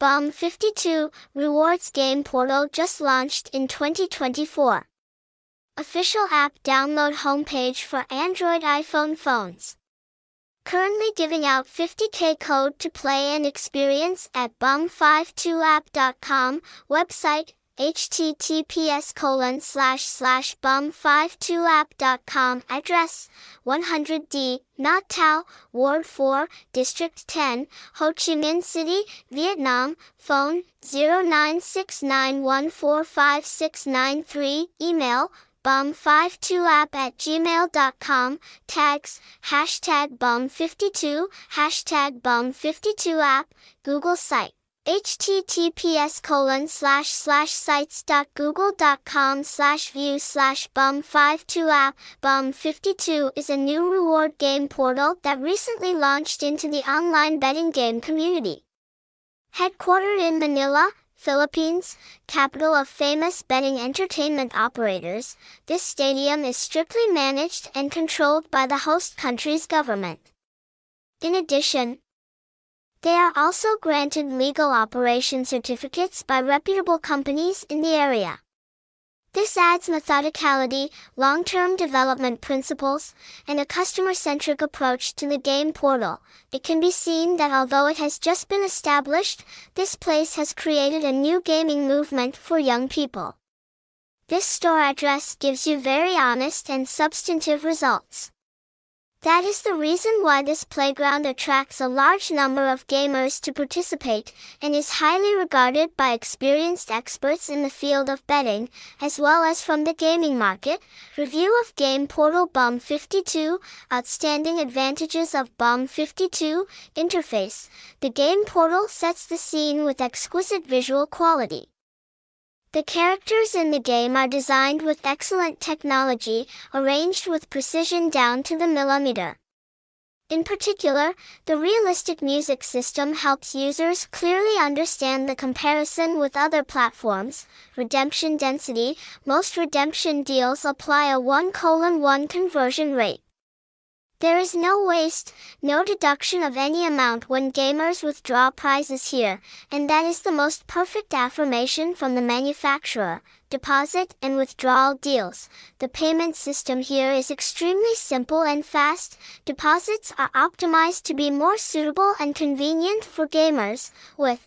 Bum 52 Rewards Game Portal just launched in 2024. Official app download homepage for Android iPhone phones. Currently giving out 50k code to play and experience at bum52app.com website https colon slash slash bum52app.com address 100D, Nhat Tao, Ward 4, District 10, Ho Chi Minh City, Vietnam, phone 0969145693, email bum52app at gmail.com, tags, hashtag bum52, hashtag bum52app, Google site https colon slash slash sites.google.com slash view slash bum52app bum52 is a new reward game portal that recently launched into the online betting game community headquartered in manila Philippines, capital of famous betting entertainment operators, this stadium is strictly managed and controlled by the host country's government. In addition, they are also granted legal operation certificates by reputable companies in the area. This adds methodicality, long-term development principles, and a customer-centric approach to the game portal. It can be seen that although it has just been established, this place has created a new gaming movement for young people. This store address gives you very honest and substantive results. That is the reason why this playground attracts a large number of gamers to participate and is highly regarded by experienced experts in the field of betting, as well as from the gaming market. Review of Game Portal BUM 52 Outstanding Advantages of BUM 52 Interface The game portal sets the scene with exquisite visual quality. The characters in the game are designed with excellent technology, arranged with precision down to the millimeter. In particular, the realistic music system helps users clearly understand the comparison with other platforms. Redemption density, most redemption deals apply a 1 1 conversion rate. There is no waste, no deduction of any amount when gamers withdraw prizes here, and that is the most perfect affirmation from the manufacturer. Deposit and withdrawal deals. The payment system here is extremely simple and fast. Deposits are optimized to be more suitable and convenient for gamers, with